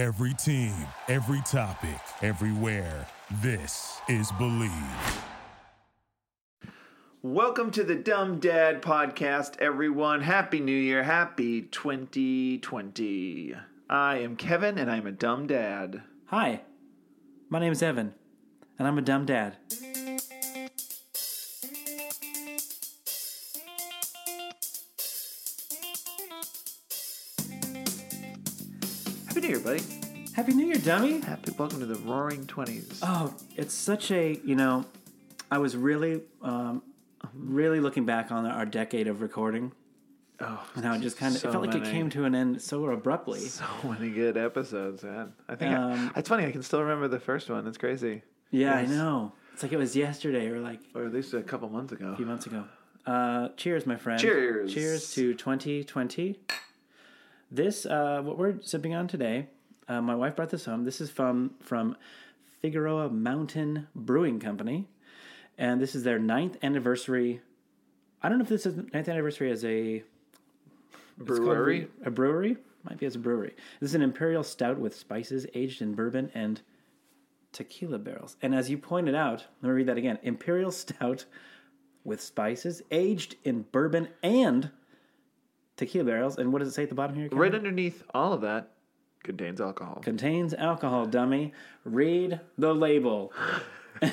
Every team, every topic, everywhere. This is Believe. Welcome to the Dumb Dad Podcast, everyone. Happy New Year. Happy 2020. I am Kevin, and I'm a dumb dad. Hi, my name is Evan, and I'm a dumb dad. Happy New Year, dummy! Happy welcome to the Roaring Twenties. Oh, it's such a you know, I was really, um, really looking back on our decade of recording, Oh, and how it just kind of so it felt like it came to an end so abruptly. so many good episodes, man. I think I- Um, it's funny. I can still remember the first one. It's crazy, Yeah, I know. It's like it was yesterday or like or at least a couple months ago. a few months ago. Uh, cheers, my friend. Cheers. Cheers to 2020. This, uh, what we're sipping on today, uh, my wife brought this home. This is from from Figueroa Mountain Brewing Company, and this is their ninth anniversary. I don't know if this is ninth anniversary as a called Brewery. a brewery. Might be as a brewery. This is an imperial stout with spices aged in bourbon and tequila barrels. And as you pointed out, let me read that again: imperial stout with spices aged in bourbon and tequila barrels. And what does it say at the bottom here? Right underneath all of that contains alcohol. Contains alcohol, dummy. Read the label. uh,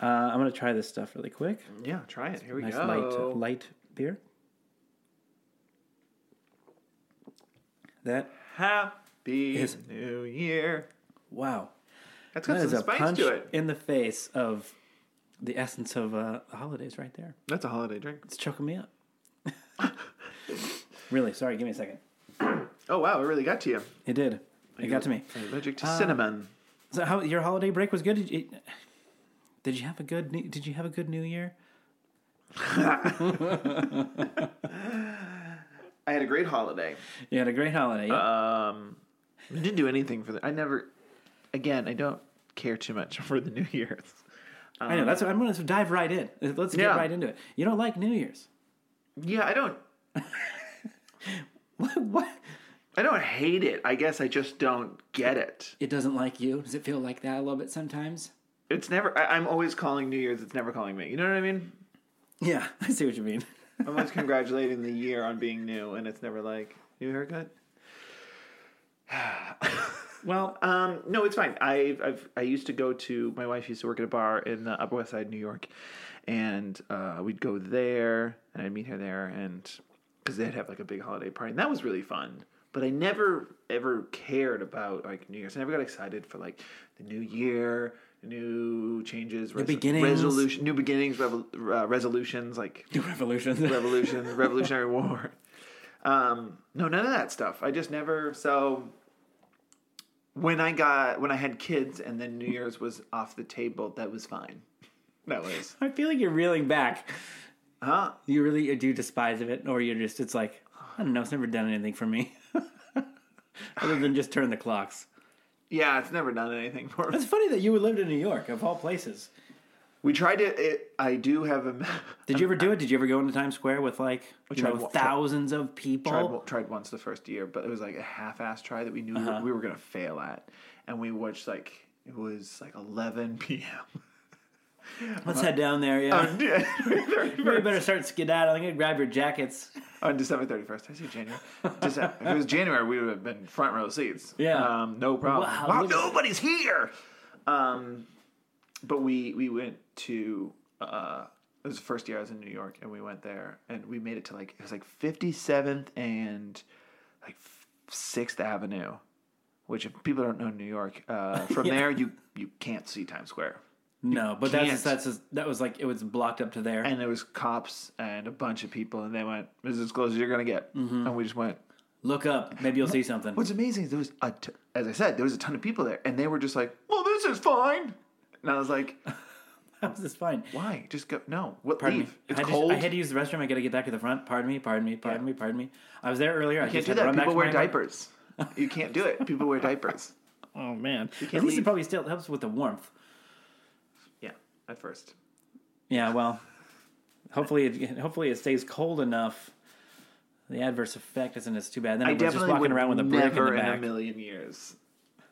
I'm gonna try this stuff really quick. yeah, try it. Here we Nice go. light, light beer. That Happy Is- New Year. wow, That's got that is some a spice punch to it. in the face of the essence of uh, the holidays, right there. That's a holiday drink. It's choking me up. really, sorry. Give me a second. Oh wow, it really got to you. It did. It got to me. Allergic to Uh, cinnamon? So, how your holiday break was good? Did you, did you have a good? New- Did you have a good New Year? I had a great holiday. You had a great holiday. yeah? Um, I didn't do anything for the. I never. Again, I don't care too much for the New Year's. I know. That's what I'm going to dive right in. Let's get Yeah. right into it. You don't like New Year's? Yeah, I don't. What? what? I don't hate it. I guess I just don't get it. It doesn't like you. Does it feel like that a little bit sometimes? It's never. I, I'm always calling New Year's. It's never calling me. You know what I mean? Yeah, I see what you mean. I'm always congratulating the year on being new, and it's never like new haircut. Well, Um, no, it's fine. I I've I used to go to my wife used to work at a bar in the Upper West Side, New York, and uh, we'd go there and I'd meet her there, and because they'd have like a big holiday party, and that was really fun. But I never ever cared about like New Year's. I never got excited for like the new year, new changes, res- beginnings. resolution, new beginnings, revol- uh, resolutions, like New revolutions, revolution, Revolutionary War. Um, no, none of that stuff. I just never. So when I got when I had kids and then New Year's was off the table, that was fine. That was I feel like you're reeling back. huh? You really do despise of it, or you're just, it's like, I don't know, it's never done anything for me. Other than just turn the clocks. Yeah, it's never done anything for me. It's funny that you lived in New York, of all places. We tried to. It, I do have a. Did you ever do it? Did you ever go into Times Square with like you tried know thousands of people? tried, tried once the first year, but it was like a half-ass try that we knew Uh-huh. we were gonna fail at, and we watched like it was like 11 p.m. Let's head down there. Yeah, on, we better start skedaddling and grab your jackets. on December 31st. I say January. December, if it was January, we would have been front row seats. Yeah. Um, no problem. Wow, Wow, nobody's here. Um, but we we went to uh, it was the first year I was in New York, and we went there, and we made it to like it was like 57th and like Sixth Avenue, which if people don't know New York, uh, from Yeah. there you you can't see Times Square. No, but that's that's just, that was like it was blocked up to there. and there was cops and a bunch of people, and they went, "This is as close as you're gonna get," Mm-hmm. and we just went. Look up, maybe you'll see something. What's amazing is there was a, t- as I said, there was a ton of people there, and they were just like, "Well, this is fine," and I was like, How is this fine? "Why? Just go? No, what? Pardon leave? me. It's I cold. To, I had to use the restroom. I got to get back to the front. Pardon me. Pardon me. Pardon me. Pardon me. Pardon me. I was there earlier. I can't just do that. People wear diapers. You can't do it. People wear diapers. Oh man. At least leave. it probably still helps with the warmth. At first. Yeah. Well, hopefully it hopefully it stays cold enough the adverse effect isn't as too bad. Then I everyone's just walking around with a brick in the in, a million years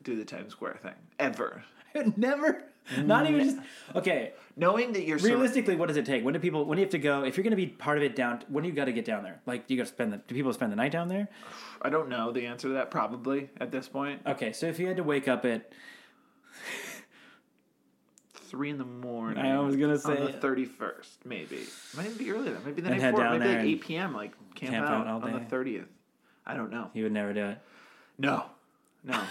do the Times Square thing ever. Never, not even just okay. Knowing that you're sur- Realistically, what does it take? When do people? When do you have to go? If you're going to be part of it down, when do you got to get down there? Like, do you got to spend the? Do people spend the night down there? I don't know the answer to that probably at this point. Okay, so if you had to wake up at, Three in the morning. I was gonna on say- the thirty first, maybe. Might even be earlier. than that. Maybe the night before. Maybe like eight p.m. Like camp, camp out, out on the thirtieth. I don't know. you would never do it. No, no.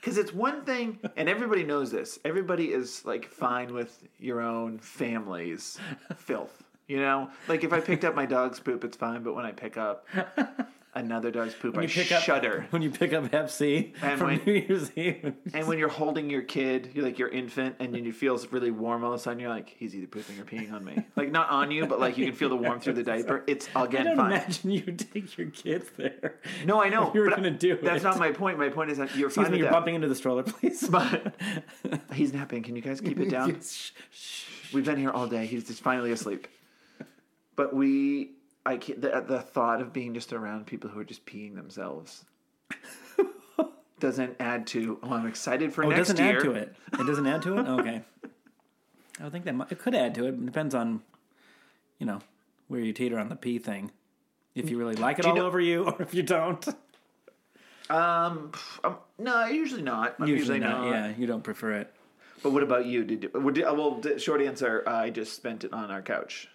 Because it's one thing, and everybody knows this. Everybody is like fine with your own family's filth. You know, like if I picked up my dog's poop, it's fine. But when I pick up another dog's poop, I you pick up- shudder. When you pick up Hep C And from when- New Year's Eve, And when you're holding your kid, you're like your infant, and then you feels really warm all of a sudden. You're like, he's either pooping or peeing on me. Like not on you, but like you can feel the warmth through the diaper. It's again I don't fine. imagine you take your kids there. No, I know. You were but gonna do That's it. not my point. My point is that you're Excuse fine me, you're that. bumping into the stroller, please. But he's napping. Can you guys keep it down? We've been here all day. He's just finally asleep. But we, I can't, the, the thought of being just around people who are just peeing themselves doesn't add to. Oh, I'm excited for Oh, it doesn't year. add to it. It doesn't add to it. Okay. I would think that might, it could add to it. It depends on, you know, where you teeter on the pee thing. If you really like it all know- over you, or if you don't. Um, pff, um, no, usually not. I'm Usually, usually, not. not. Yeah, you don't prefer it. But what about you? Did, you, well, short answer. I just spent it on our couch.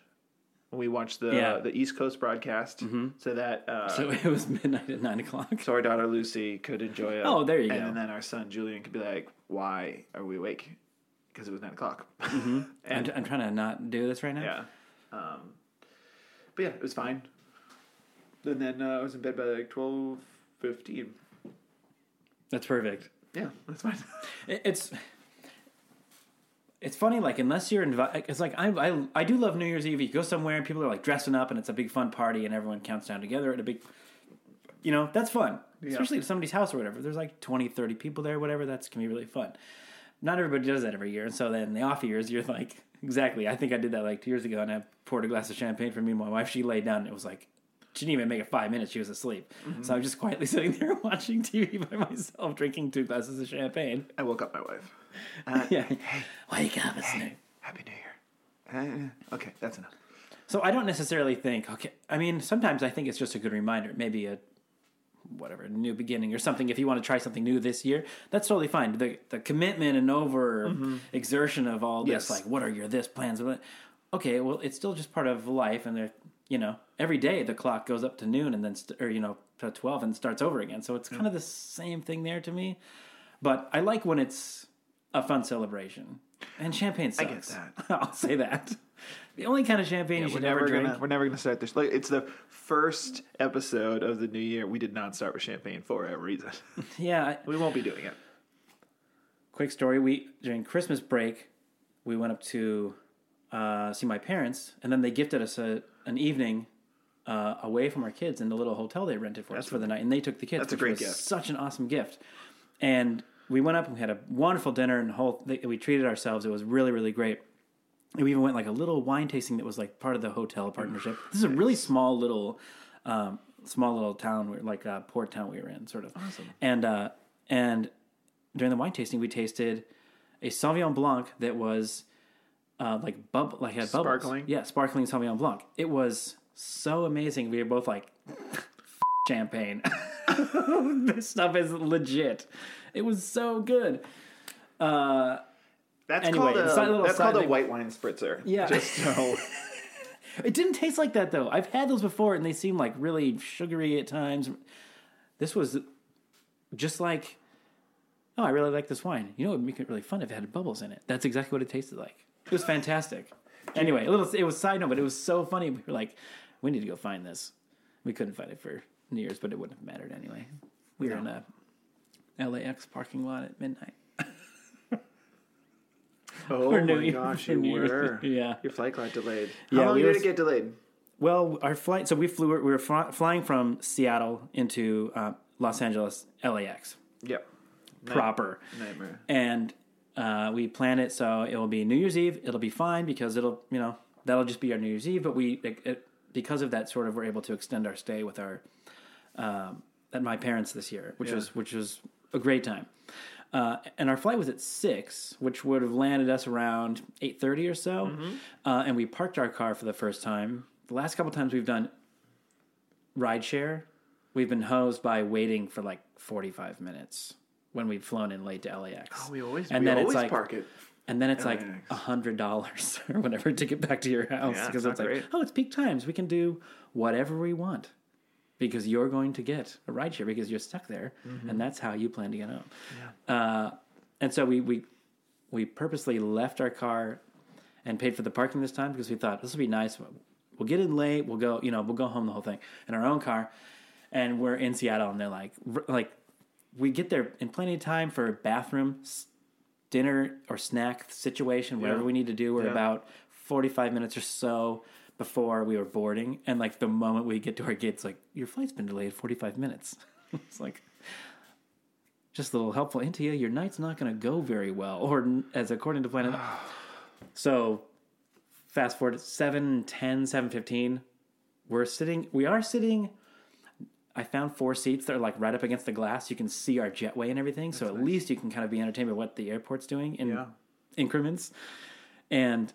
We watched the Yeah. the East Coast broadcast, so that uh, So it was midnight at nine o'clock. so our daughter Lucy could enjoy it. Oh, there you and go. then our son Julian could be like, "Why are we awake?" Because it was nine o'clock. I'm, and I'm trying to not do this right now. yeah, um, but yeah, it was fine. And then uh, I was in bed by like twelve fifteen. That's perfect. Yeah, that's fine. It- It's it's funny, like unless you're invited, it's like I, I I do love New Year's Eve. You go somewhere and people are like dressing up, and it's a big fun party, and everyone counts down together at a big, you know, that's fun. Especially at somebody's house or whatever. There's like 20, 30 people there, whatever. That's can be really fun. Not everybody does that every year, and so then the off years, you're like, exactly. I think I did that like two years ago, and I poured a glass of champagne for me and my wife. She laid down, and it was like. She didn't even make it five minutes. She was asleep. So I was just quietly sitting there watching TV by myself, drinking two glasses of champagne. I woke up my wife. Uh, Yeah. Wake up, it's new. Happy New Year. Uh, okay, that's enough. So I don't necessarily think, okay, I mean, sometimes I think it's just a good reminder, maybe a whatever, a new beginning or something. If you want to try something new this year, that's totally fine. The the commitment and over exertion of all this, Yes. like, what are your this plans? Okay, well, it's still just part of life, and there, you know, every day the clock goes up to noon and then, st- or you know, to twelve and starts over again. So it's kind of the same thing there to me. But I like when it's a fun celebration. And champagne sucks. get that. I'll say that. The only kind of champagne you We're should never never drink. gonna we're never gonna start this. Like it's the first episode of the new year. We did not start with champagne for a reason. Yeah, I- we won't be doing it. quick story. We during Christmas break, we went up to uh, see my parents, and then they gifted us a, an evening uh, away from our kids in the little hotel they rented for us for the night, and they took the kids. That's a great was gift. Such an awesome gift, and we went up and we had a wonderful dinner and whole. We treated ourselves. It was really really great. And we even went like a little wine tasting that was like part of the hotel partnership. This is a really small little, um, small little town, like a port town we were in, sort of. Awesome. And uh, and during the wine tasting, we tasted a Sauvignon Blanc that was uh, like bub, like had bubbles. Sparkling? Yeah, sparkling Sauvignon Blanc. It was so amazing. We were both like, champagne. this stuff is legit. It was so good. Uh, That's Anyway, called a, that's called a white wine spritzer. Yeah. Just so It didn't taste like that though. I've had those before and they seem like really sugary at times. This was just like, oh, I really like this wine. You know, it would make it really fun if it had bubbles in it. That's exactly what it tasted like. It was fantastic. Anyway, a little. It was side note, but it was so funny. We were like, we need to go find this. We couldn't find it for New Year's, but it wouldn't have mattered anyway. We were in a LAX parking lot at midnight. Oh For New my gosh, you were. Yeah. Your flight got delayed. How Yeah, long we did was- it get delayed? Well, our flight. So we flew. We were fly, flying from Seattle into uh, Los Angeles, LAX Yep. proper, Nightmare. and uh, we plan it so it will be New Year's Eve. It'll be fine because it'll, you know, that'll just be our New Year's Eve. But we it, it, because of that, sort of, we're able to extend our stay with our um, at my parents this year, which Yeah. was which was a great time. Uh, and our flight was at six, which would have landed us around eight thirty or so. Uh, and we parked our car for the first time. The last couple times we've done rideshare, we've been hosed by waiting for like forty five minutes when we've flown in late to LAX. Oh, we always and we then always it's like park it. and then it's like a hundred dollars or whatever to get back to your house Yeah, because it's it's, like, oh, it's peak times. We can do whatever we want because you're going to get a ride share because you're stuck there, Mm-hmm. and that's how you plan to get home. Uh, and so we we we purposely left our car and paid for the parking this time because we thought this will be nice. We'll get in late. We'll go. You know, we'll go home the whole thing in our own car, and we're in Seattle, and they're like, like we get there in plenty of time for a bathroom, s- dinner or snack situation, whatever Yeah. we need to do. We're Yeah. about forty five minutes or so before we were boarding, and like the moment we get to our gates, like your flight's been delayed forty five minutes. it's like just a little helpful into you. Your night's not going to go very well, or as according to Planet. so, fast forward to 7, 10, 7, 15. We're sitting, we are sitting. I found four seats that are like right up against the glass. You can see our jetway and everything. so at least you can kind of be entertained by what the airport's doing in Yeah. increments. And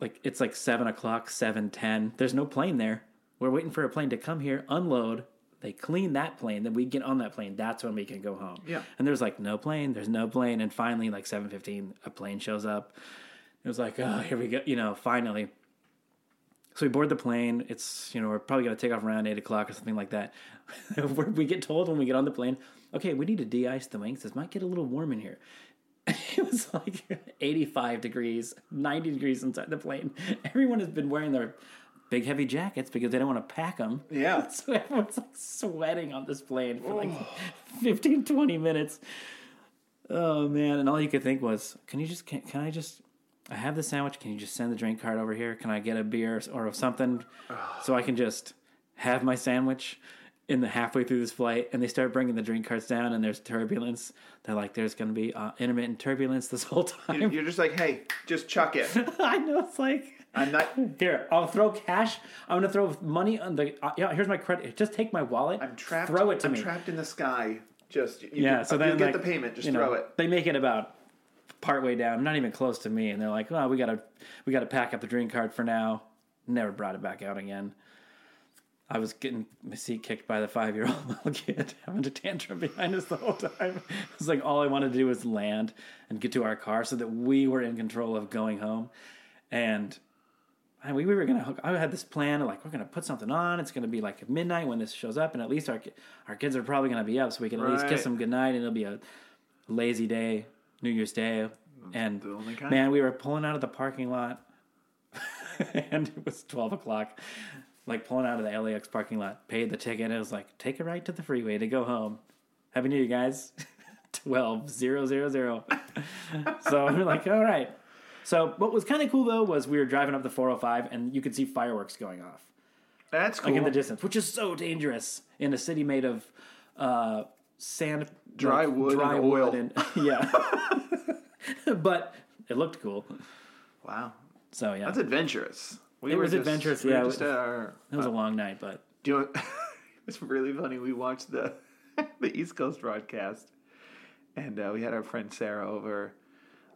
like it's like seven o'clock, seven ten. There's no plane there. We're waiting for a plane to come here, unload. They clean that plane, then we get on that plane. That's when we can go home. Yeah. And there's like no plane. There's no plane. And finally, like seven fifteen, a plane shows up. It was like, oh, here we go. You know, finally. So we board the plane. It's you know we're probably gonna take off around eight o'clock or something like that. We're- get told when we get on the plane, okay, we need to de-ice the wings. This might get a little warm in here. It was like 85 degrees, 90 degrees inside the plane. Everyone has been wearing their big heavy jackets because they don't want to pack them. Yeah. So everyone's like sweating on this plane for like 15, 20 minutes. Oh man. And all you could think was, can you just, can, can I just, I have the sandwich. Can you just send the drink card over here? Can I get a beer or something so I can just have my sandwich in the halfway through this flight? And they start bringing the drink cards down and there's turbulence. They're like, there's going to be uh, intermittent turbulence this whole time. You're just like, hey, just chuck it. I know. It's like, I'm not. here, I'll throw cash. I'm gonna throw money on the. Uh, yeah, here's my credit. Just take my wallet. I'm trapped. Throw it to I'm me. trapped in the sky. Just you yeah. can- So then, get like, the payment. Just you know, throw it. They make it about partway down, not even close to me, and they're like, "Well, we gotta, we gotta pack up the drink card for now." Never brought it back out again. I was getting my seat kicked by the five year old little kid having a tantrum behind us the whole time. It was like all I wanted to do was land and get to our car so that we were in control of going home. And and we, we were gonna hook. I had this plan of like we're gonna put something on. It's gonna be like midnight when this shows up, and at least our our kids are probably gonna be up, so we can at least kiss them goodnight, and it'll be a lazy day, New Year's Day. And the only kind. man, we were pulling out of the parking lot, and it was twelve o'clock. Like pulling out of the LAX parking lot, paid the ticket. And it was like take a right to the freeway to go home. Happy New Year, guys. Twelve zero zero zero. so we're like, all right. So what was kind of cool though was we were driving up the 405 and you could see fireworks going off That's cool. like in the distance, which is so dangerous in a city made of uh, sand, Dry like, wood dry and wood, oil. and yeah. but it looked cool. wow, So yeah, that's adventurous. We It were was just- adventurous, we yeah. Just at our, it was a long night, but Do you know, it's really funny. We watched the the East Coast broadcast, and uh, we had our friend Sarah over,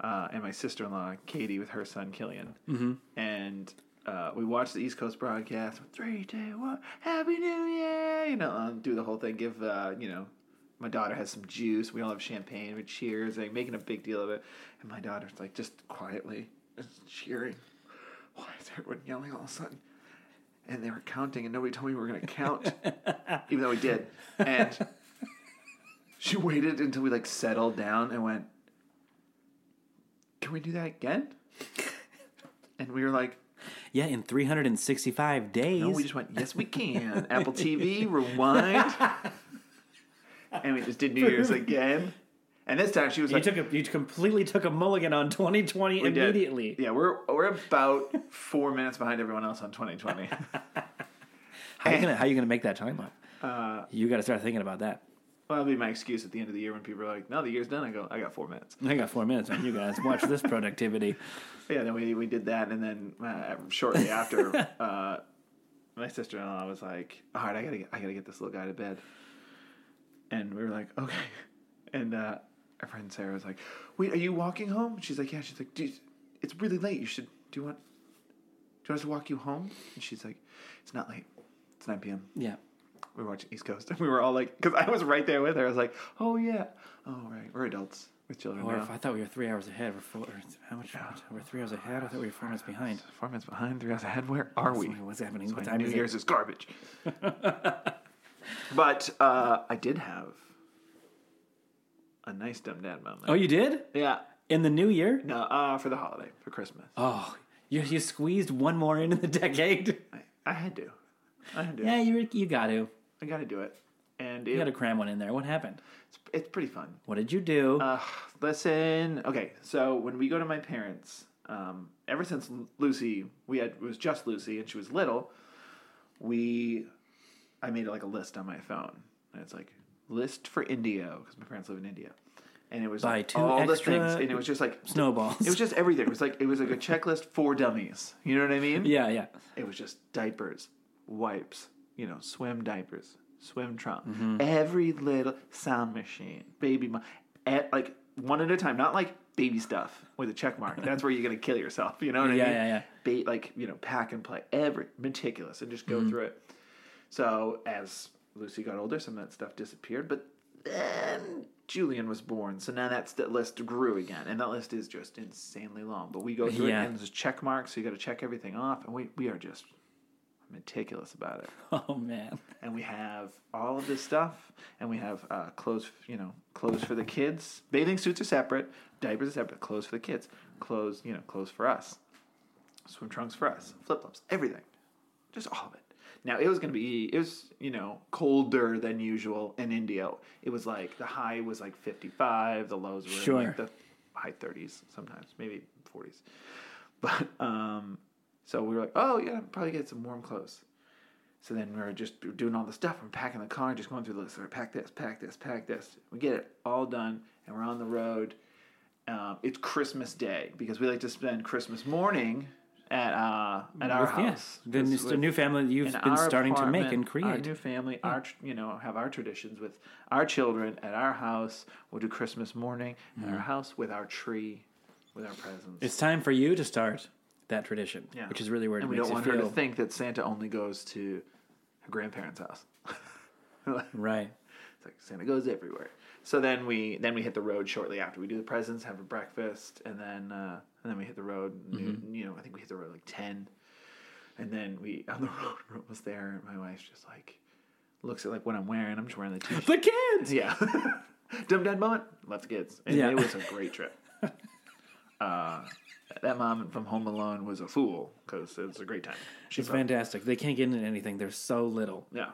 uh, and my sister in law Katie with her son Killian, mm-hmm. and uh, we watched the East Coast broadcast. Three, two, one, Happy New Year! You know, um, do the whole thing. Give uh, you know. My daughter has some juice. We all have champagne. We cheers, like making a big deal of it. And my daughter's like just quietly just cheering. Why is everyone yelling all of a sudden? and they were counting, and nobody told me we were going to count, even though we did. And she waited until we like settled down and went, "Can we do that again?" And we were like, yeah, in 365 days. "No." We just went, "Yes, we can." Apple TV, rewind, and we just did New Year's again. And this time she was you like, took a, you completely took a mulligan on 2020 We did. immediately. "Yeah, we're we're about four minutes behind everyone else on 2020." How you gonna how you gonna make that time up? Uh, You got to start thinking about that. well, that'll be my excuse at the end of the year when people are like, "No, the year's done." I go, "I got four minutes." I got four minutes on you guys. Watch this productivity. Yeah, then we we did that, and then uh, shortly after, uh, my sister in law was like, "All right, I gotta get, I gotta get this little guy to bed," and we were like, "Okay," and uh, our friend Sarah was like, "Wait, are you walking home?" She's like, "Yeah." She's like, "Dude, it's really late. You should. Do you want? Do you want us to walk you home?" And she's like, "It's not late. It's nine p.m." Yeah. We were watching East Coast, and we were all like, because I was right there with her. I was like, "Oh yeah, oh right, we're adults with children Or now." if I thought we were three hours ahead, we're four. How much? We're three hours ahead. I thought we were four minutes behind. Four minutes behind, three hours ahead. Where are we? What's happening? So What time New is? Year's is garbage. but uh, I did have a nice dumb dad moment. Oh, you did yeah. in the new year? No, uh, for the holiday, for Christmas. Oh, you you squeezed one more into the decade. I, I had to. I had to. yeah, you you got to. I got to do it. And You it, got to cram one in there. What happened? it's, it's pretty fun. What did you do? Uh, listen. Okay, so when we go to my parents, um, ever since Lucy, we had it was just Lucy, and she was little. We, I made like a list on my phone, and it's like list for Indio because my parents live in Indio, and it was Buy like, two all the extra things, and it was just like Snowballs. It was just everything. It was like it was like a checklist for dummies. You know what I mean? yeah, yeah. It was just diapers, wipes, you know, swim diapers, swim trunk, Mm-hmm. every little sound machine, baby, mo- at, like one at a time, not like baby stuff with a check mark. That's where you're gonna kill yourself. You know what I Yeah, mean? yeah, yeah. Ba- like you know, pack and play, every meticulous, and just go Mm-hmm. through it. So as Lucy got older, some of that stuff disappeared, but then Julian was born, so now that's that list grew again, and that list is just insanely long. But we go through Yeah. it, and there's check marks, so you got to check everything off, and we we are just meticulous about it. Oh man. And we have all of this stuff, and we have uh, clothes, you know, clothes for the kids. Bathing suits are separate, diapers are separate, clothes for the kids, clothes, you know, clothes for us, swim trunks for us, flip flops, everything, just all of it. Now it was going to be, it was, you know, colder than usual in Indio. It was like the high was like 55, the lows were Sure. like the high 30s sometimes, maybe 40s. But um, so we were like, oh yeah, probably get some warm clothes. So then we are just doing all the stuff. We're packing the car, just going through the list. We're pack this, pack this, pack this. We get it all done, and we're on the road. Um, it's Christmas Day because we like to spend Christmas morning at uh, at our With- yeah, house. the With- new- the with- new family you've been starting to make and Our create. new family, our you know have our traditions with our children at our house. We'll do Christmas morning at our house with our tree, with our presents. Mm-hmm. It's time for you to start that tradition, Yeah. which is really where it and we don't want her to think that Santa only goes to her grandparents' house. right. It's like Santa goes everywhere. So then we then we hit the road shortly after. We do the presents, have a breakfast, and then uh, and then we hit the road. Mm-hmm. You know, I think we hit the road like ten, and then we on the road we're almost there. And my wife's just like looks at like what I'm wearing. I'm just wearing the t-shirt. The kids. yeah, dumb dad moment. Lots of kids, and Yeah. it was a great trip. Uh, that mom from Home Alone was a fool because it was a great time. She's fantastic. They can't get into anything. They're so little. yeah,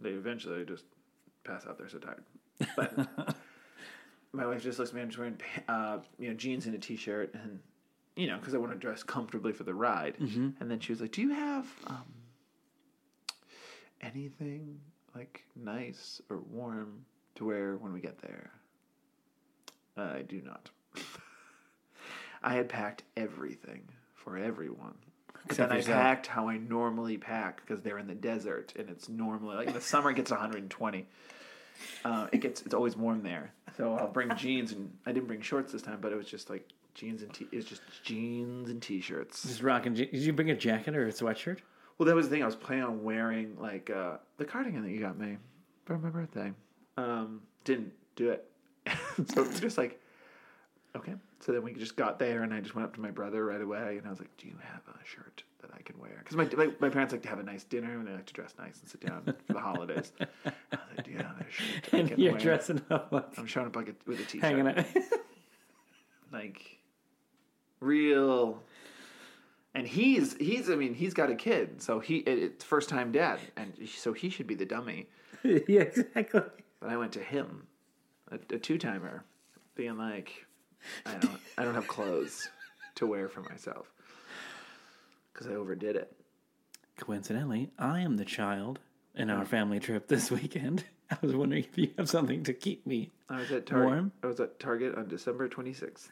they eventually just pass out. They're so tired. But my wife just looks at me. I'm just wearing uh, you know jeans and a t-shirt, and you know because I want to dress comfortably for the ride. And then she was like, "Do you have um, anything like nice or warm to wear when we get there?" I do not. I had packed everything for everyone. Except then I yourself. packed how I normally pack because they're in the desert and it's normally like in the summer it gets 120. Uh, it gets it's always warm there, so I'll bring jeans and I didn't bring shorts this time, but it was just like jeans and t. It was just jeans and t-shirts. Just rocking. je- Did you bring a jacket or a sweatshirt? Well, that was the thing. I was planning on wearing like uh, the cardigan that you got me for my birthday. Um, didn't do it, so it's just like okay. So then we just got there, and I just went up to my brother right away, and I was like, "Do you have a shirt that I can wear?" Because my, my my parents like to have a nice dinner, and they like to dress nice and sit down for the holidays. I was like, "Do you have a shirt I And can you're wear?" dressing up like I'm showing up like a, with a t-shirt, hanging out. like real. And he's he's I mean he's got a kid, so he it, it's first time dad, and so he should be the dummy. yeah, exactly. But I went to him, a, a two timer, being like, I don't I don't have clothes to wear for myself because I overdid it. Coincidentally, I am the child in our family trip this weekend. I was wondering if you have something to keep me. I was at Target. Warm? I was at Target on December twenty sixth.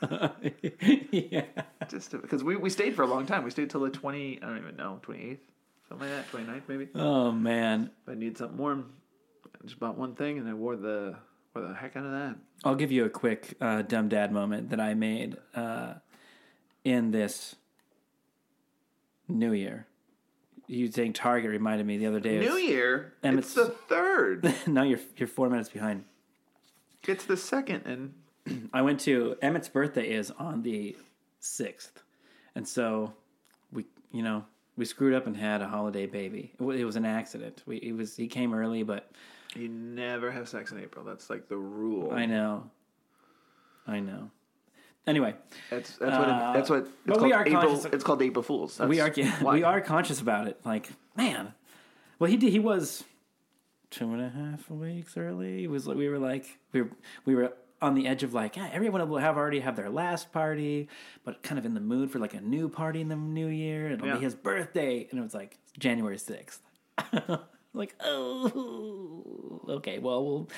yeah. Just because we, we stayed for a long time. We stayed till the twenty. I don't even know twenty eighth. something like that. 29th maybe. Oh man, If I need something warm, I just bought one thing and I wore the wore the heck out of that. I'll give you a quick uh, dumb dad moment that I made uh, in this New Year. You saying Target reminded me the other day. New Year. And it's it's- the third. now you're you're four minutes behind. it's the second, and I went to Emmett's birthday is on the sixth, and so we you know we screwed up and had a holiday baby. It it was an accident. We it was he came early, but you never have sex in April. That's like the rule. I know, I know. Anyway, That's that's what Uh, it, that's what it's but called. we are April, conscious it's called April Fools. That's we are why. we are conscious about it. Like man, well he did he was two and a half weeks early. It was like we were like we were we were on the edge of like yeah, everyone will have already have their last party, but kind of in the mood for like a new party in the new year. It'll Yeah. be his birthday, and it was like January sixth. like oh okay, well we'll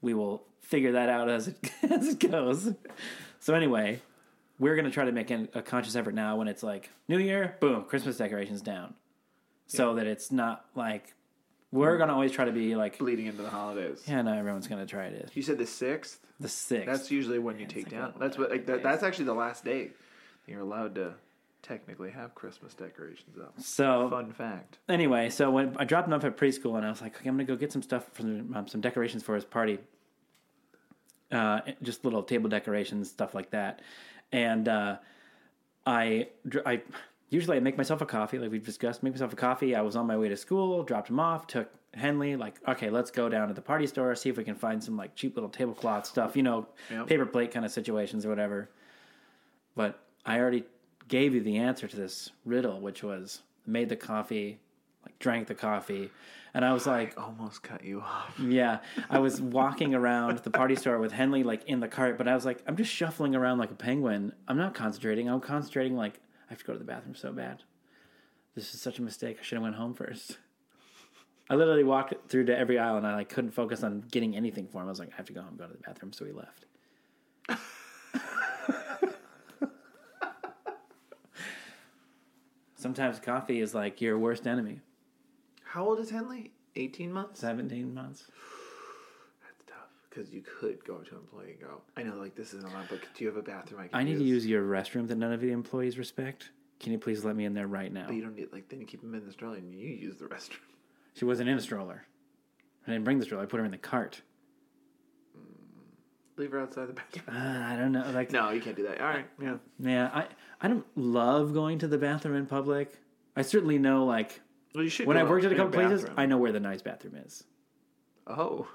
we will figure that out as it as it goes. So anyway, we're gonna try to make an, a conscious effort now when it's like New Year, boom, Christmas decorations down, so that it's not like we're gonna always try to be like, bleeding into the holidays. yeah, no, everyone's gonna try to You said the sixth. the sixth. That's usually when you take like down. That's what like that, that's actually the last day that you're allowed to technically have Christmas decorations up. so Fun fact. anyway, so when I dropped him off at preschool, and I was like, okay, I'm gonna go get some stuff from um, some decorations for his party. Uh, just little table decorations, stuff like that, and uh, I, I usually I make myself a coffee, like we've discussed. Make myself a coffee. I was on my way to school, dropped him off, took Henley. Like, okay, let's go down to the party store, see if we can find some like cheap little tablecloth stuff, you know, Yep. paper plate kind of situations or whatever. But I already gave you the answer to this riddle, which was made the coffee, like drank the coffee, and I was like, Almost cut you off. yeah, I was walking around the party store with Henley like in the cart, but I was like, I'm just shuffling around like a penguin. I'm not concentrating. I'm concentrating like I have to go to the bathroom so bad. This is such a mistake. I should have went home first. I literally walked through to every aisle and I like couldn't focus on getting anything for him. I was like, I have to go home, go to the bathroom. So he left. Sometimes coffee is like your worst enemy. How old is Henley? 18 months? 17 months. Because you could go to an employee and go, I know like this isn't allowed, but do you have a bathroom I can I need to use your restroom that none of the employees respect. Can you please let me in there right now? But you don't need, like, then you keep them in the stroller and you use the restroom. She wasn't in a stroller. I didn't bring the stroller. I put her in the cart. Leave her outside the bathroom. Uh, I don't know. Like, No, you can't do that. All right, yeah. yeah, I I don't love going to the bathroom in public. I certainly know, like, Well, you should. when I've worked at a couple places. I know where the nice bathroom is. Oh,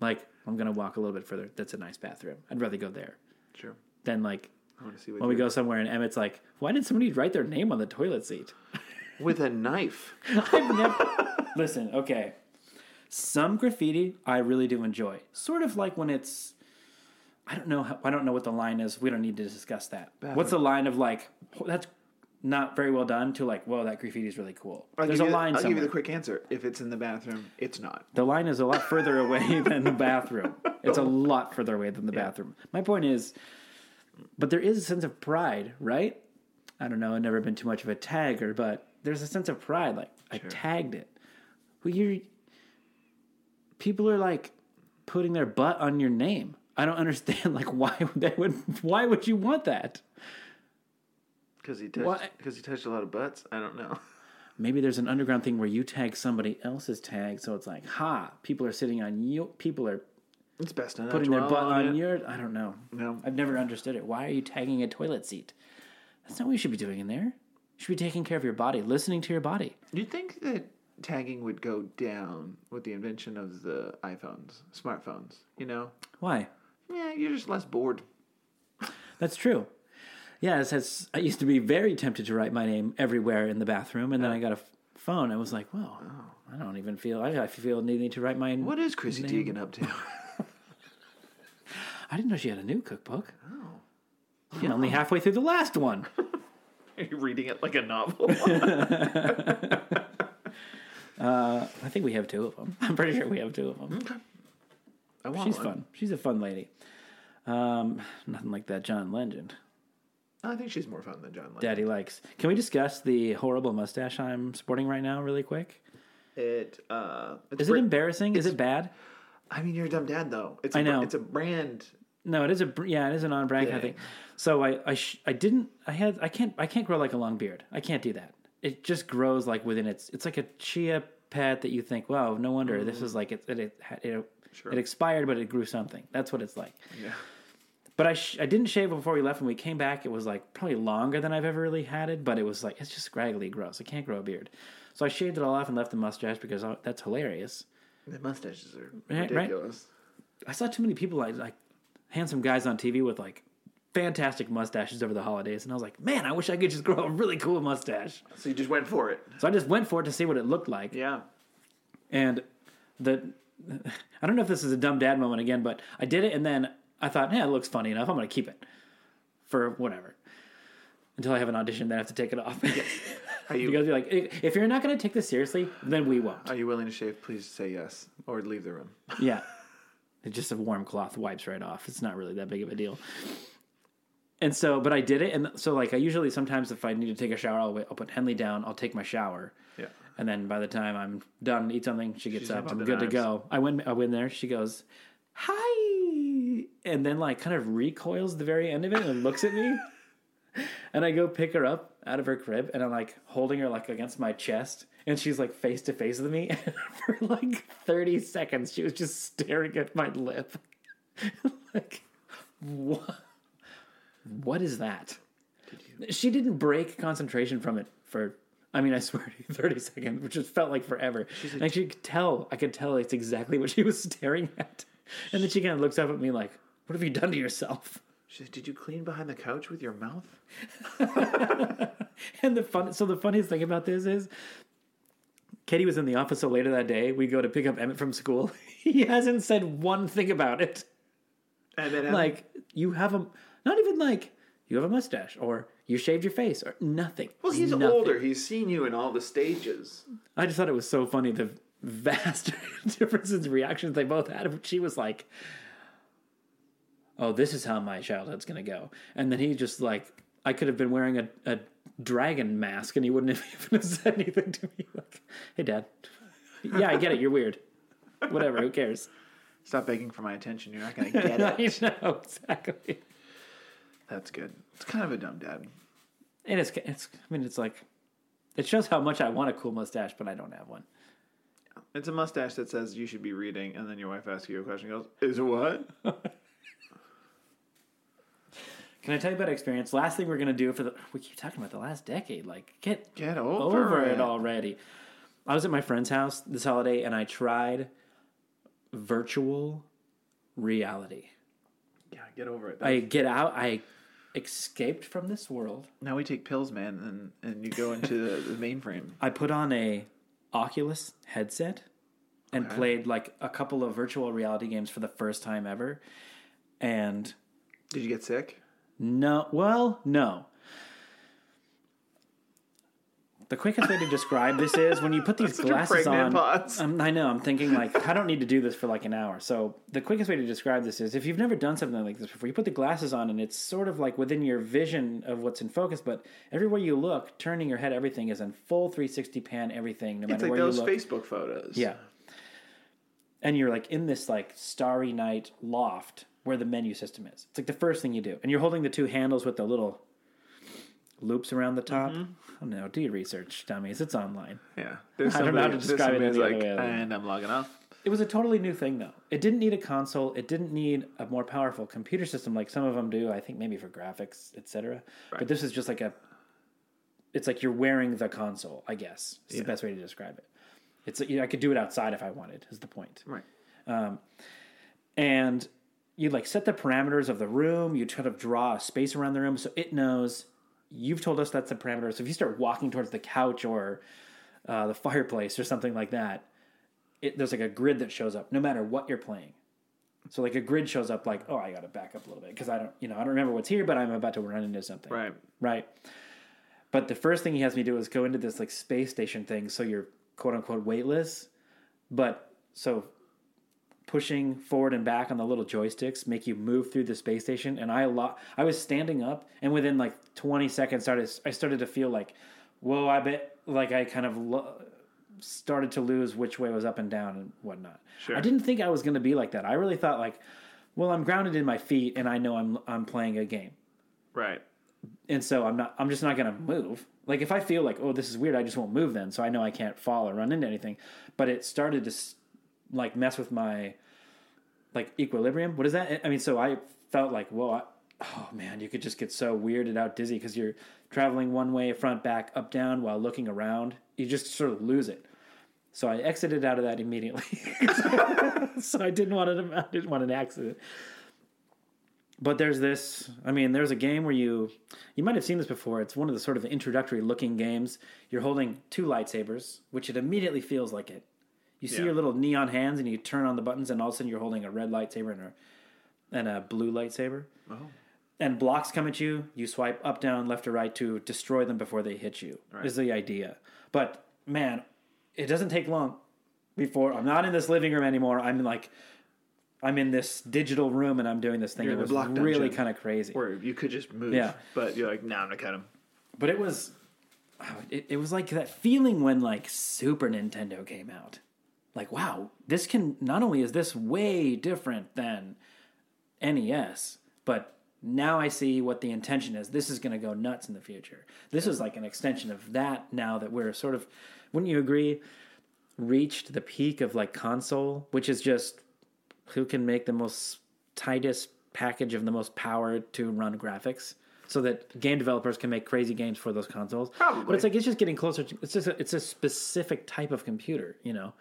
Like, I'm gonna walk a little bit further. That's a nice bathroom. I'd rather go there sure. Then like I want to see what when we go somewhere and Emmett's like, "Why did somebody write their name on the toilet seat?" with a knife. I've never. Listen, okay. Some graffiti I really do enjoy. Sort of like when it's. I don't know. How, I don't know what the line is. We don't need to discuss that. What's the line of like "Oh, that's not very well done to like whoa that graffiti is really cool. I'll There's a you the- line I'll give you the quick answer. If it's in the bathroom, it's not. the line is a lot further away than the bathroom. It's a lot further away than the bathroom. My point is, but there is a sense of pride, right? I don't know. I've never been too much of a tagger, but there's a sense of pride. Like I tagged it. Well, you're people are like putting their butt on your name. I don't understand. Like why would they would why would you want that? Because he touched. Because he touched a lot of butts. I don't know. Maybe there's an underground thing where you tag somebody else's tag, so it's like, ha, people are sitting on you. People are It's best not putting their butt on it. your. I don't know. No. I've never understood it. Why are you tagging a toilet seat? That's not what you should be doing in there. You should be taking care of your body, listening to your body. You'd think that tagging would go down with the invention of the iPhones, smartphones. You know? Why? Yeah, you're just less bored. That's true. Yeah, it says I used to be very tempted to write my name everywhere in the bathroom, and then I got a f- phone. I was like, well, I don't even feel. I, I feel needing to write my. What is Chrissy Teigen up to? I didn't know she had a new cookbook. Oh. Yeah, only halfway through the last one. Are you reading it like a novel? I think we have two of them. I'm pretty sure we have two of them. I want She's one. fun. She's a fun lady. Um, nothing like that John Legend. I think she's more fun than John Legend. Daddy likes. Can we discuss the horrible mustache I'm sporting right now, really quick? It uh, Is it br- embarrassing? Is it bad? I mean, you're a dumb dad though. It's a I br- know. it's a brand. No, it is a yeah, it is an on brand kind of Thing. So I I, sh- I didn't I had I can't I can't grow like a long beard. I can't do that. It just grows like within its. It's like a chia pet that you think, wow, no wonder this is like it it it, it, Sure. it expired, but it grew something. That's what it's like. Yeah. But I sh- I didn't shave before we left. When we came back, it was like probably longer than I've ever really had it. But it was like it's just scraggly, gross. I can't grow a beard. So I shaved it all off and left the mustache because uh, that's hilarious. The mustaches are Right, right. ridiculous. I saw too many people like like handsome guys on TV with like fantastic mustaches over the holidays, and I was like, man, I wish I could just grow a really cool mustache. So you just went for it. So I just went for it to see what it looked like, Yeah. and the I don't know if this is a dumb dad moment again, but I did it, and then I thought, yeah, it looks funny enough. I'm going to keep it for whatever until I have an audition. Then I have to take it off. Are you because you guys be like, if you're not going to take this seriously, then we won't. are you willing to shave? Please say yes or leave the room. Yeah. It's just a warm cloth wipes right off. It's not really that big of a deal. And so, but I did it. And so, like, I usually sometimes if I need to take a shower, I'll, wait, I'll put Henley down, I'll take my shower. Yeah. And then by the time I'm done, eat something, she gets She's up, I'm good to go. I went, I went there, she goes, hi. And then, like, kind of recoils the very end of it and looks at me. And I go pick her up out of her crib, and I'm like holding her like against my chest, and she's like face to face with me. And for like 30 seconds, she was just staring at my lip. like, what? What is that? Did She didn't break concentration from it for. I mean, I swear to you, 30 seconds, which just felt like forever. and she could tell, I could tell it's exactly what she was staring at. And then she kind of looks up at me like, What have you done to yourself? She said, "Did you clean behind the couch with your mouth?" And the fun, so the funniest thing about this is, Katie was in the office so later that day. We go to pick up Emmett from school. He hasn't said one thing about it. And then Like you have a, not even like you have a mustache or you shaved your face or nothing. well, he's Nothing. older. He's seen you in all the stages. I just thought it was so funny the vast differences in reactions they both had. She was like, "Oh, this is how my childhood's gonna go," and then he just like, I could have been wearing a, a dragon mask and he wouldn't have even have said anything to me. Like, "Hey, Dad, yeah, I get it. You're weird. Whatever. Who cares?" Stop begging for my attention. You're not going to get it. I know exactly. That's good. It's kind of a dumb dad. And it's, it's, I mean, it's like, it shows how much I want a cool mustache, but I don't have one. It's a mustache that says you should be reading, and then your wife asks you a question. and Goes, "Is it what?" Can I tell you about experience? Last thing we're gonna do for the we keep talking about the last decade. Like get Get over, over it. it already. I was at my friend's house this holiday and I tried virtual reality. Yeah, get over it. I get out. I escaped from this world. now we take pills, man, and, and you go into the, the mainframe. I put on a Oculus headset and Okay. played like a couple of virtual reality games for the first time ever. And Did you get sick? No, well, no. The quickest way to describe this is when you put these glasses on. Um, I know. I'm thinking like I don't need to do this for like an hour. So the quickest way to describe this is if you've never done something like this before, you put the glasses on and it's sort of like within your vision of what's in focus, but everywhere you look, turning your head, everything is in full 360 pan. Everything, no It's matter like where those you look. Facebook photos. Yeah. And you're like in this like starry night loft where the menu system is. It's like the first thing you do. And you're holding the two handles with the little loops around the top. Mm-hmm. I don't know. Do your research, dummies. It's online. Yeah. There's I don't know how to describe it any who's other like, way and I'm logging off. It was a totally new thing though. It didn't need a console. It didn't need a more powerful computer system like some of them do. I think maybe for graphics, etc. But this is just like a. It's like you're wearing the console. I guess is the best way to describe it. It's I could do it outside if I wanted. Is the point. Right. Um, and you like set the parameters of the room. You try to draw a space around the room so it knows you've told us that's the parameters. So if you start walking towards the couch or uh, the fireplace or something like that, it, there's like a grid that shows up no matter what you're playing. So like a grid shows up like, oh, I got to back up a little bit because I don't, you know, I don't remember what's here, but I'm about to run into something. Right. Right. But the first thing he has me do is go into this like space station thing, so you're quote unquote weightless. But so pushing forward and back on the little joysticks make you move through the space station. And I lo- I was standing up, and within like 20 seconds, started I started to feel like, whoa, I bet like I kind of lo- started to lose which way was up and down and whatnot. Sure. I didn't think I was going to be like that. I really thought like, well, I'm grounded in my feet, and I know I'm I'm playing a game Right. and so I'm not. I'm just not going to move. Like if I feel like, oh, this is weird, I just won't move then. So I know I can't fall or run into anything. But it started to like mess with my like equilibrium. What is that? I mean, so I felt like, whoa, I, oh man, you could just get so weirded out, dizzy because you're traveling one way, front, back, up, down, while looking around. You just sort of lose it. So I exited out of that immediately. so I didn't want it. I didn't want an accident but there's this i mean there's a game where you you might have seen this before it's one of the sort of introductory looking games you're holding two lightsabers which it immediately feels like it you see Yeah. your little neon hands and you turn on the buttons and all of a sudden you're holding a red lightsaber and a, and a blue lightsaber Oh. and blocks come at you you swipe up down left or right to destroy them before they hit you Right. is the idea but man it doesn't take long before i'm not in this living room anymore i'm in like i'm in this digital room and i'm doing this thing You're it was really kind of crazy Where you could just move. Yeah. But you're like, nah, I'm gonna cut him. but it was it, it was like that feeling when like super nintendo came out like wow this can not only is this way different than nes but now i see what the intention is. This is going to go nuts in the future. This is like an extension of that now that we're sort of wouldn't you agree reached the peak of like console which is just who can make the most tightest package of the most power to run graphics so that game developers can make crazy games for those consoles? Probably. but it's like it's just getting closer to it's just a, it's a specific type of computer you know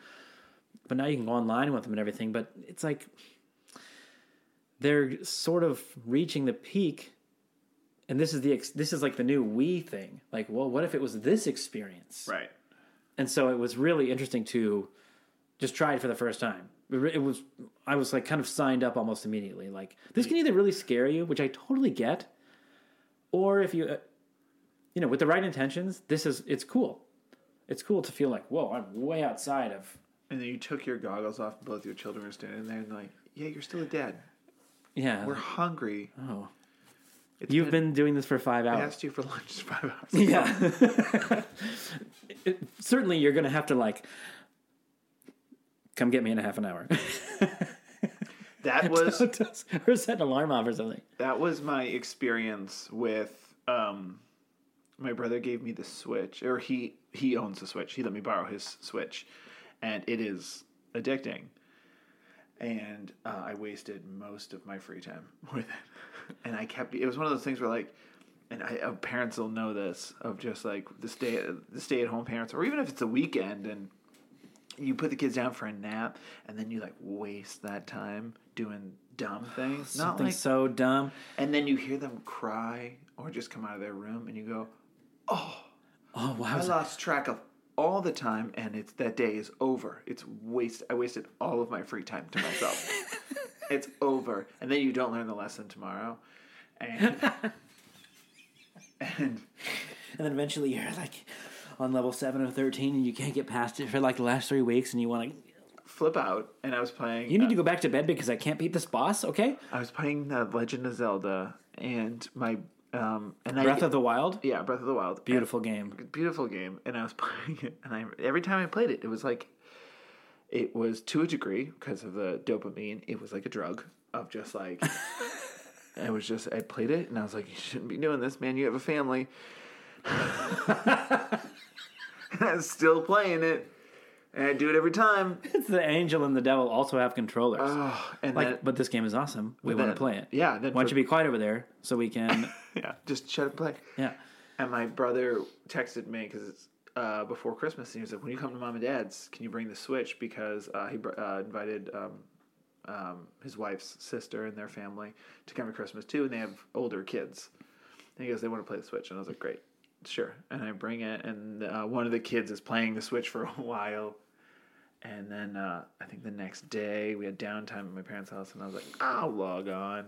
but now you can go online with them and everything but it's like they're sort of reaching the peak and this is the ex- this is like the new Wii thing like well what if it was this experience Right. and so it was really interesting to just try it for the first time. It was I was like kind of signed up almost immediately. Like this can either really scare you, which I totally get, or if you, uh, you know, with the right intentions, this is it's cool. It's cool to feel like whoa, I'm way outside of And then you took your goggles off, and both your children were standing there, and like, yeah, you're still a dad. yeah. We're hungry. oh, It's you've been doing this for five I hours. asked you for lunch five hours. Yeah. It- certainly, you're going to have to like come get me in a half an hour. That was or set an alarm off or something. that was my experience with um my brother gave me the switch or he he owns the switch he let me borrow his switch and it is addicting and uh, i wasted most of my free time with it and i kept it was one of those things where like and I, uh, parents will know this of just like the stay the stay at home parents or even if it's a weekend and you put the kids down for a nap and then you like waste that time doing dumb things not Something like so dumb. and then you hear them cry or just come out of their room and you go Oh wow! i lost track of all the time and it's that day is over it's waste i wasted all of my free time to myself it's over and then you don't learn the lesson tomorrow and and and then eventually you're like on level seven or thirteen, and you can't get past it for like the last three weeks, and you want to. flip out and i was playing You need to uh, go back to bed because I can't beat this boss. Okay, i was playing the legend of zelda and my um and I, Breath of the Wild, yeah breath of the wild beautiful game. beautiful game and i was playing it and i every time i played it it was like it was to a degree because of the dopamine it was like a drug of just like it was just i played it and i was like you shouldn't be doing this man you have a family i was still playing it and i do it every time It's the angel and the devil also have controllers. oh, and like, then but this game is awesome. We want to play it. yeah Why don't for- you be quiet over there so we can? yeah just shut up and play yeah. And my brother texted me because uh, before Christmas, and he was like, "When you come to mom and dad's, can you bring the Switch?" Because uh, he br- uh, invited um, um, his wife's sister and their family to come to Christmas too, and they have older kids. And he goes, "They want to play the Switch," and I was like, "Great, sure." And I bring it, and uh, one of the kids is playing the Switch for a while. And then uh, I think the next day we had downtime at my parents' house, and I was like, "I'll log on."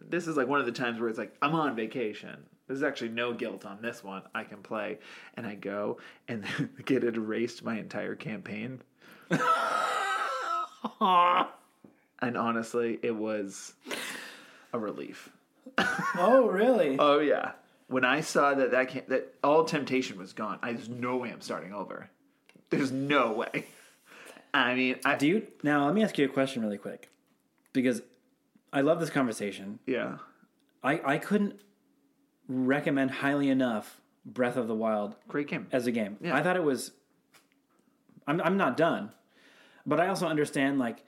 This is like one of the times where it's like I'm on vacation. There's actually no guilt on this one. I can play, and I go, and the kid had erased my entire campaign. and honestly, it was a relief. Oh, really? Oh yeah. When I saw that that can that all temptation was gone, I there's no way I'm starting over. There's no way. I mean, I, Do you now? Let me ask you a question really quick, because I love this conversation. yeah. I I couldn't recommend highly enough Breath of the Wild Great game. as a game. Yeah. I thought it was. I'm I'm not done, but I also understand like.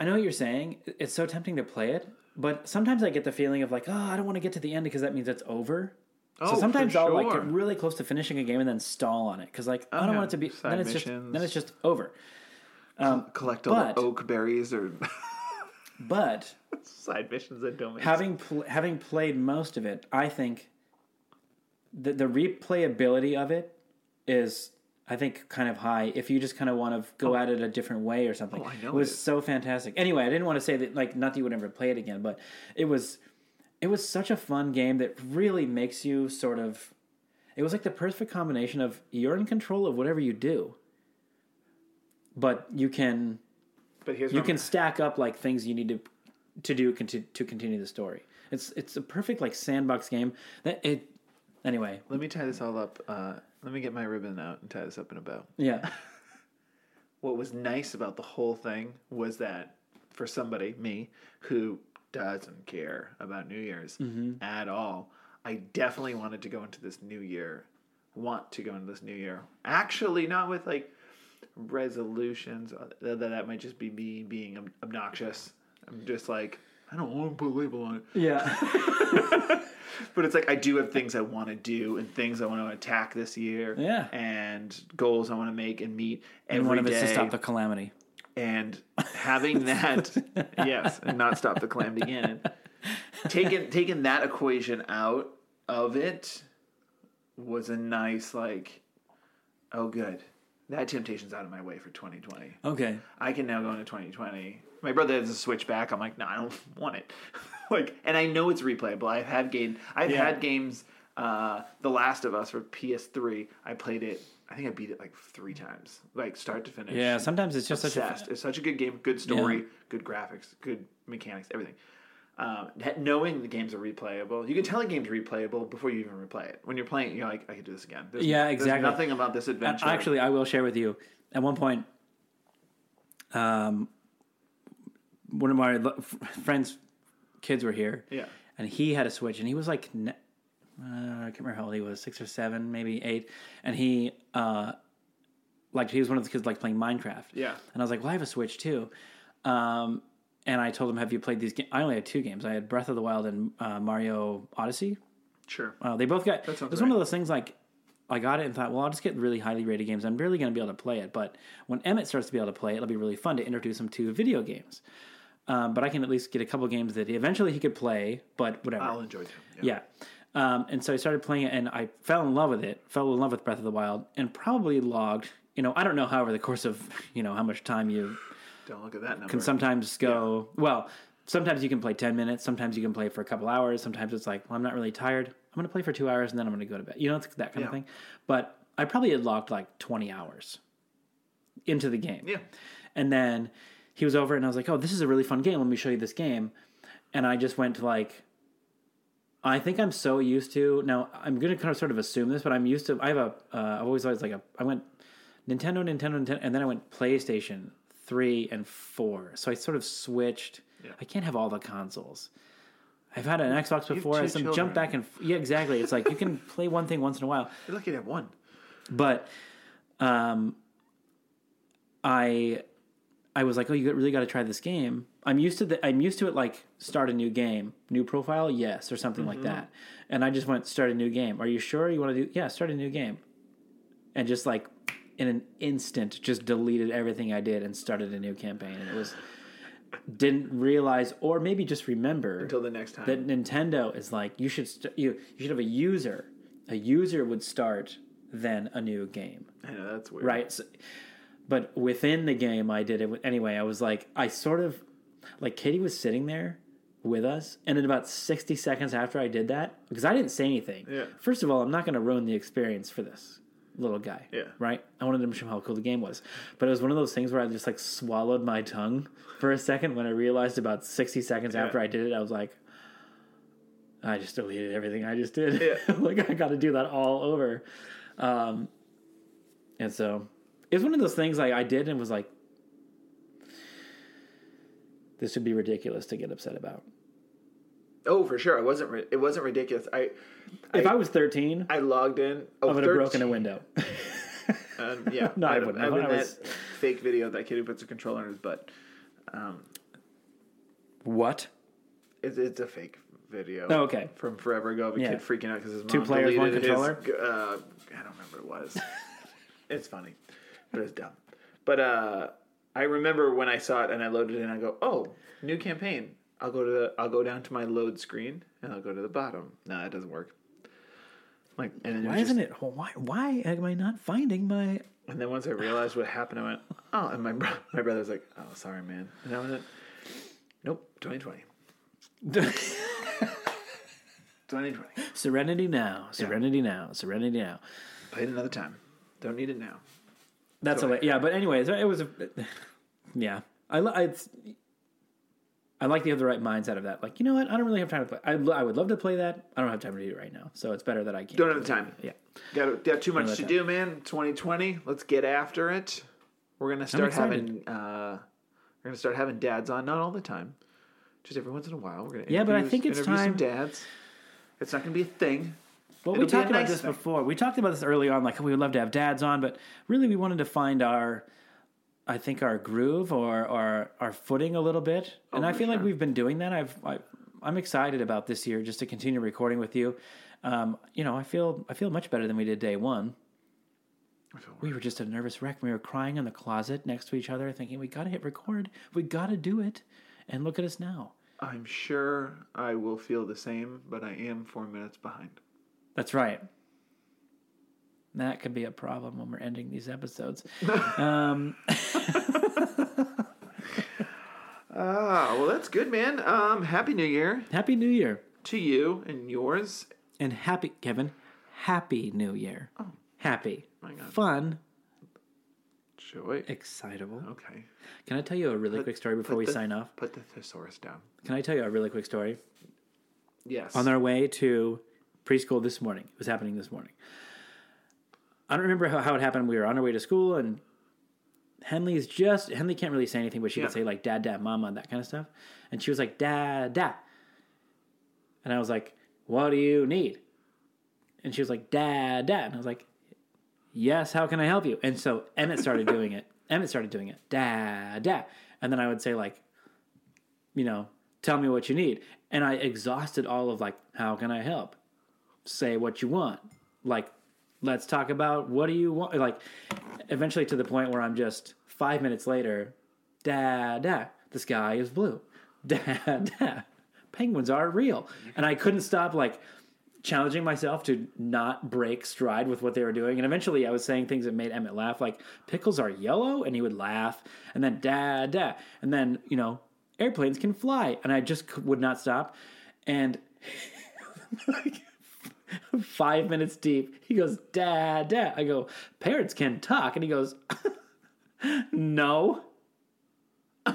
I know what you're saying. It's so tempting to play it, but sometimes I get the feeling of like, oh, I don't want to get to the end because that means it's over. Oh, so sometimes I'll like get really close to finishing a game and then stall on it because like I don't yeah. want it to be. Side then it's just missions. then it's just over. Um, Collect all but- the oak berries or But side missions make having pl- having played most of it, I think the the replayability of it is I think kind of high if you just kind of want to go oh. at it a different way or something. Oh, I know it was it so fantastic. Anyway, I didn't want to say that like not that you would ever play it again, but it was it was such a fun game that really makes you sort of it was like the perfect combination of you're in control of whatever you do. But you can But here's you can I'm- stack up like things you need to to do conti- to continue the story. It's it's a perfect like sandbox game that it. Anyway, let me tie this all up. Uh, let me get my ribbon out and tie this up in a bow. yeah, what was nice about the whole thing was that for somebody, me, who doesn't care about New Year's at all, I definitely wanted to go into this new year, want to go into this new year. Actually, not with like resolutions. uh, That, that might just be me being obnoxious. I'm just like, I don't want to put a label on it. yeah, But it's like I do have things I want to do and things I want to attack this year. Yeah. And goals I want to make and meet every and one of day it's to stop the calamity. and having that yes and not stop the calamity again taking taking that equation out of it was a nice like oh good that temptation's out of my way for 2020 Okay, i can now go into 2020 my brother has a switch back. I'm like no i don't want it. Like and i know it's replayable. I've had game i've Yeah. had games uh the last of us for ps3 i played it i think i beat it like three times like start to finish. Yeah. Sometimes it's just such obsessed. a It's such a good game, good story, good graphics, good mechanics, everything. Um, that- knowing the games are replayable, you can tell a game's replayable before you even replay it. When you're playing, you're like, I could do this again. There's, Yeah, there's exactly. nothing about this adventure. Actually, I will share with you. At one point, um, one of my friends' kids were here. Yeah. And he had a Switch, and he was like, uh, I can't remember how old he was, six or seven, maybe eight. And he, uh, like, he was one of the kids like playing Minecraft. Yeah. And I was like, well, I have a Switch too. Um, and I told him, have you played these games? I only had two games. I had Breath of the Wild and uh, Mario Odyssey. sure. Uh, they both got. sounds It's one of those things like I got it and thought, well, I'll just get really highly rated games. I'm barely going to be able to play it, but when Emmett starts to be able to play it, it'll be really fun to introduce him to video games. Um, but I can at least get a couple games that eventually he could play, but whatever. I'll enjoy it. yeah. Um, and so I started playing it, and I fell in love with it. Fell in love with Breath of the Wild, and probably logged. You know, I don't know. However, the course of you know how much time you Don't look at that number. can sometimes go well sometimes you can play 10 minutes sometimes you can play for a couple hours sometimes it's like well i'm not really tired. I'm going to play for two hours and then i'm going to go to bed. You know it's that kind Yeah. of thing. But i probably had locked like 20 hours into the game. Yeah. and then he was over and i was like oh this is a really fun game. Let me show you this game. And i just went to like i think i'm so used to now i'm going to kind of sort of assume this but i'm used to i have a uh, i've always always like a i went nintendo nintendo nintendo and then i went playstation 3 and 4 so i sort of switched Yeah. i can't have all the consoles i've had an xbox before i two some children. jump back and yeah exactly it's like you can play one thing once in a while You're lucky to have one. but um, I I was like, oh, you really got to try this game. I'm used to the I'm used to it like start a new game, new profile, yes, or something like that. And I just went start a new game. Are you sure you want to do? Yeah, start a new game. And just like in an instant, just deleted everything I did and started a new campaign. And it was didn't realize, or maybe just remember Until the next time. that Nintendo is like you should st- you you should have a user. A user would start then a new game, I know that's weird. right? So, but within the game, I did it anyway. I was like, I sort of like Katie was sitting there with us, and in about sixty seconds after I did that, because I didn't say anything. Yeah. First of all, I'm not going to ruin the experience for this. Little guy. Yeah. Right? I wanted to show him how cool the game was. But it was one of those things where I just like swallowed my tongue for a second when I realized about 60 seconds after I did it, I was like, I just deleted everything I just did. Yeah. like I got to do that all over. Um, and so it's one of those things like I did and was like, this would be ridiculous to get upset about. Oh, for sure. It wasn't. ri- It wasn't ridiculous. I If I, was 13, I I logged in. Oh, would have broken a window. Um, yeah. No, I I'd- wouldn't. I would I have was- that fake video of that kid who puts a controller in his butt. what? It's, it's a fake video. Oh, okay. From forever ago of a Yeah. kid freaking out because his mom Two players, one deleted his, controller? uh, I don't remember what it was. it's funny, but it's dumb. But uh, I remember when I saw it and I loaded it and I go, oh, new campaign. I'll go to the, I'll go down to my load screen and I'll go to the bottom. No, that doesn't work. Like, and then it Why was just- isn't it? Why? Why am I not finding my? And then once I realized what happened, I went, oh, and my bro- my brother was like, oh, sorry, man. And I went, nope, 2020. 2020. Serenity now. Serenity now. Serenity now. Play it another time. Don't need it now. That's a way. yeah. But anyways, it was a yeah. I it's. I like to have the right mindset of that. Like, you know what? I don't really have time to play. I, I would love to play that. I don't have time to do it right now. So it's better that I can't. Don't have the time. Yeah. Got, got too much to time. do, man. 2020. Let's get after it. We're gonna start having uh, we're gonna start having dads on, not all the time, just every once in a while. We're gonna Yeah, but I think it's time- dads. It's not gonna be a thing. Well, It'll we talked about this thing. before. We talked about this early on. Like we would love to have dads on, but really we wanted to find our, I think our groove or our our footing a little bit. and I feel like we've been doing that. I've I, I'm excited about this year just to continue recording with you. Um, you know, I feel I feel much better than we did day one. We were just a nervous wreck. We were crying in the closet next to each other, thinking we got to hit record. We got to do it. And look at us now. I'm sure I will feel the same, but I am four minutes behind. That's right. That could be a problem when we're ending these episodes. um, Ah, well, that's good, man. Um, happy New Year happy New Year to you and yours. and happy Kevin. Happy New Year. Happy, Oh, My God. fun, Joy. excitable. Okay. Can I tell you a really quick story before we the- sign off? Put the thesaurus down. Can I tell you a really quick story? Yes. on our way to preschool this morning. It was happening this morning. I don't remember how, how it happened. We were on our way to school, and Henley's just Henley can't really say anything, but she Yeah. could say like "dad, dad, mama" that kind of stuff. And she was like "dad, dad," and I was like, "What do you need?" And she was like "dad, dad," and I was like, "Yes, how can I help you?" And so Emmett started doing it. Emmett started doing it, "dad, dad," and then I would say like, you know, tell me what you need. And I exhausted all of like, how can I help? Say what you want. Like, let's talk about what do you want? Like, eventually to the point where I'm just five minutes later, dad, dad, the sky is blue. Dad, dad, penguins are real. And I couldn't stop like challenging myself to not break stride with what they were doing. And eventually I was saying things that made Emmett laugh, like pickles are yellow, and he would laugh. And then dad, dad. And then, you know, airplanes can fly. And I just would not stop. And like five minutes deep, he goes, dad, dad. I go, parrots can talk. And he goes, no.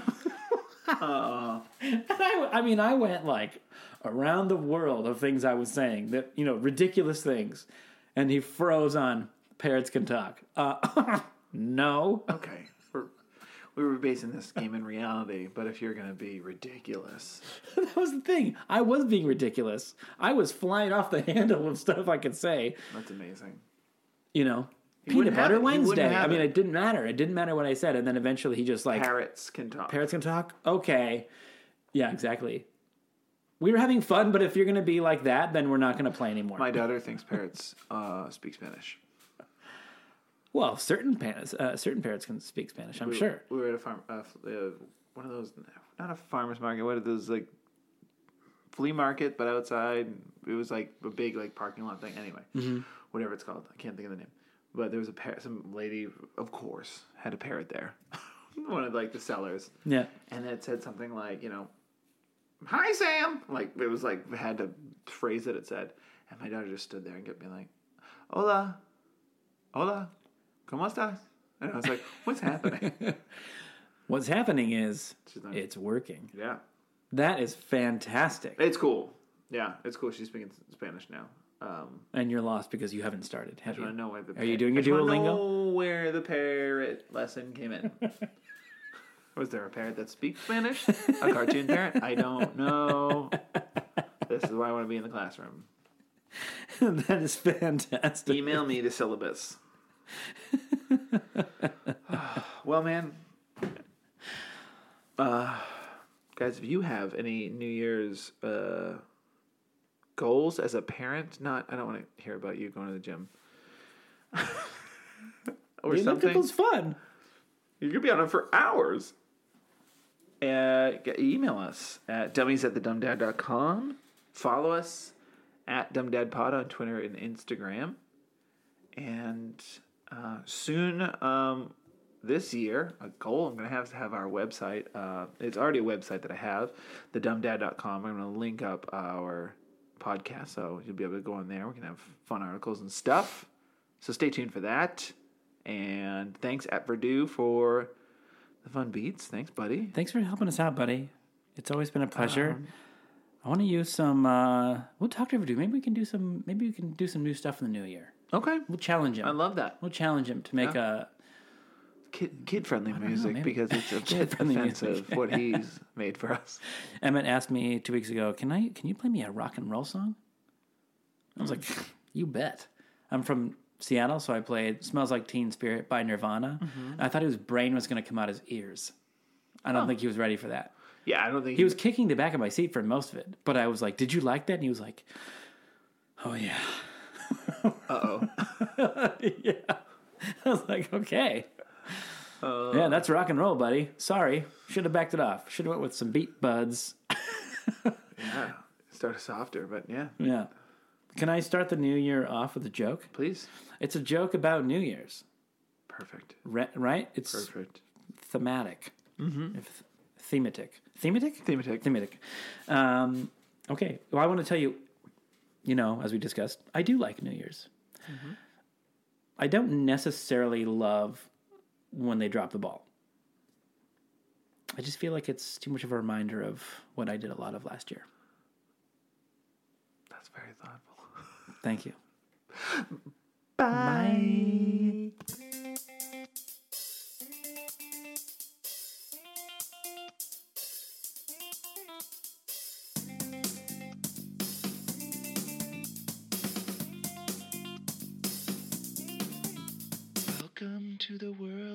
And I, I mean, I went like around the world of things I was saying that, you know, ridiculous things. And he froze on parrots can talk. Uh, no. Okay. We're, were basing this game in reality, but if you're going to be ridiculous, that was the thing. I was being ridiculous. I was flying off the handle of stuff I could say, that's amazing. you know. Peanut butter. He Wednesday. I mean, it. it didn't matter. It didn't matter what I said. And then eventually he just like, Parrots can talk. parrots can talk? Okay. Yeah, exactly. We were having fun, but if you're going to be like that, then we're not going to play anymore. My daughter thinks parrots uh, speak Spanish. Well, certain parrots, uh, certain parrots can speak Spanish. I'm We- sure. We were at a farm, uh, uh, one of those, not a farmer's market, what are those, like, flea market, but outside. It was like a big, like, parking lot thing. Anyway, Mm-hmm. whatever it's called. I can't think of the name. But there was a parrot, some lady, of course, had a parrot there. one of, like, the sellers. Yeah. And it said something like, you know, hi, Sam. Like, it was like, had to phrase that it said. And my daughter just stood there and kept being like, hola. Hola, ¿cómo estás? And I was like, what's happening? What's happening is She's not- it's working. yeah. That is fantastic. It's cool. Yeah, it's cool. She's speaking Spanish now. Um, And you're lost because you haven't started, I have just you? want to know where the Are you doing your I just wanna Duolingo? know where the parrot lesson came in. Was there a parrot that speaks Spanish? A cartoon parrot? I don't know. This is why I want to be in the classroom. that is fantastic. Email me the syllabus. well, man. Uh, guys, if you have any New Year's uh, goals as a parent, not I don't want to hear about you going to the gym or The something. elliptical's fun. You could be on it for hours. Uh, email us at dummies at thedumbdad.com. Follow us at dumbdadpod on Twitter and Instagram. And uh, soon, um, this year, a goal I'm going to have to have our website. Uh, it's already a website that I have, thedumbdad.com. I'm going to link up our podcast, so you'll be able to go on there. We can have fun articles and stuff. So stay tuned for that. And thanks at Verdue for the fun beats. Thanks, buddy. Thanks for helping us out, buddy. It's always been a pleasure. Um, I want to use some. Uh, we'll talk to Overdue. Maybe we can do some. Maybe we can do some new stuff in the new year. Okay. We'll challenge him. I love that. We'll challenge him to make a. Kid kid friendly music maybe- because it's a bit Kid-friendly music. offensive what he's made for us. Emmett asked me two weeks ago, "Can I? Can you play me a rock and roll song?" I was like, "You bet." I'm from Seattle, so I played "Smells Like Teen Spirit" by Nirvana. Mm-hmm. I thought his brain was going to come out his ears. I don't think he was ready for that. Yeah, I don't think He was kicking the back of my seat for most of it, but I was like, "Did you like that?" And he was like, "Oh yeah." Uh oh. yeah. I was like, okay. Uh. yeah, that's rock and roll, buddy. Sorry. Should have backed it off. Should have went with some beat buds. yeah. Started softer, but yeah. Yeah. Can I start the new year off with a joke? Please. It's a joke about New Year's, Perfect. re- right? It's Perfect. thematic. Mm-hmm. If, thematic. Thematic? Thematic. Thematic. Um, okay. Well, I want to tell you, you know, as we discussed, I do like New Year's. Mm-hmm. I don't necessarily love when they drop the ball. I just feel like it's too much of a reminder of what I did a lot of last year. That's very thoughtful. Thank you. Bye. Welcome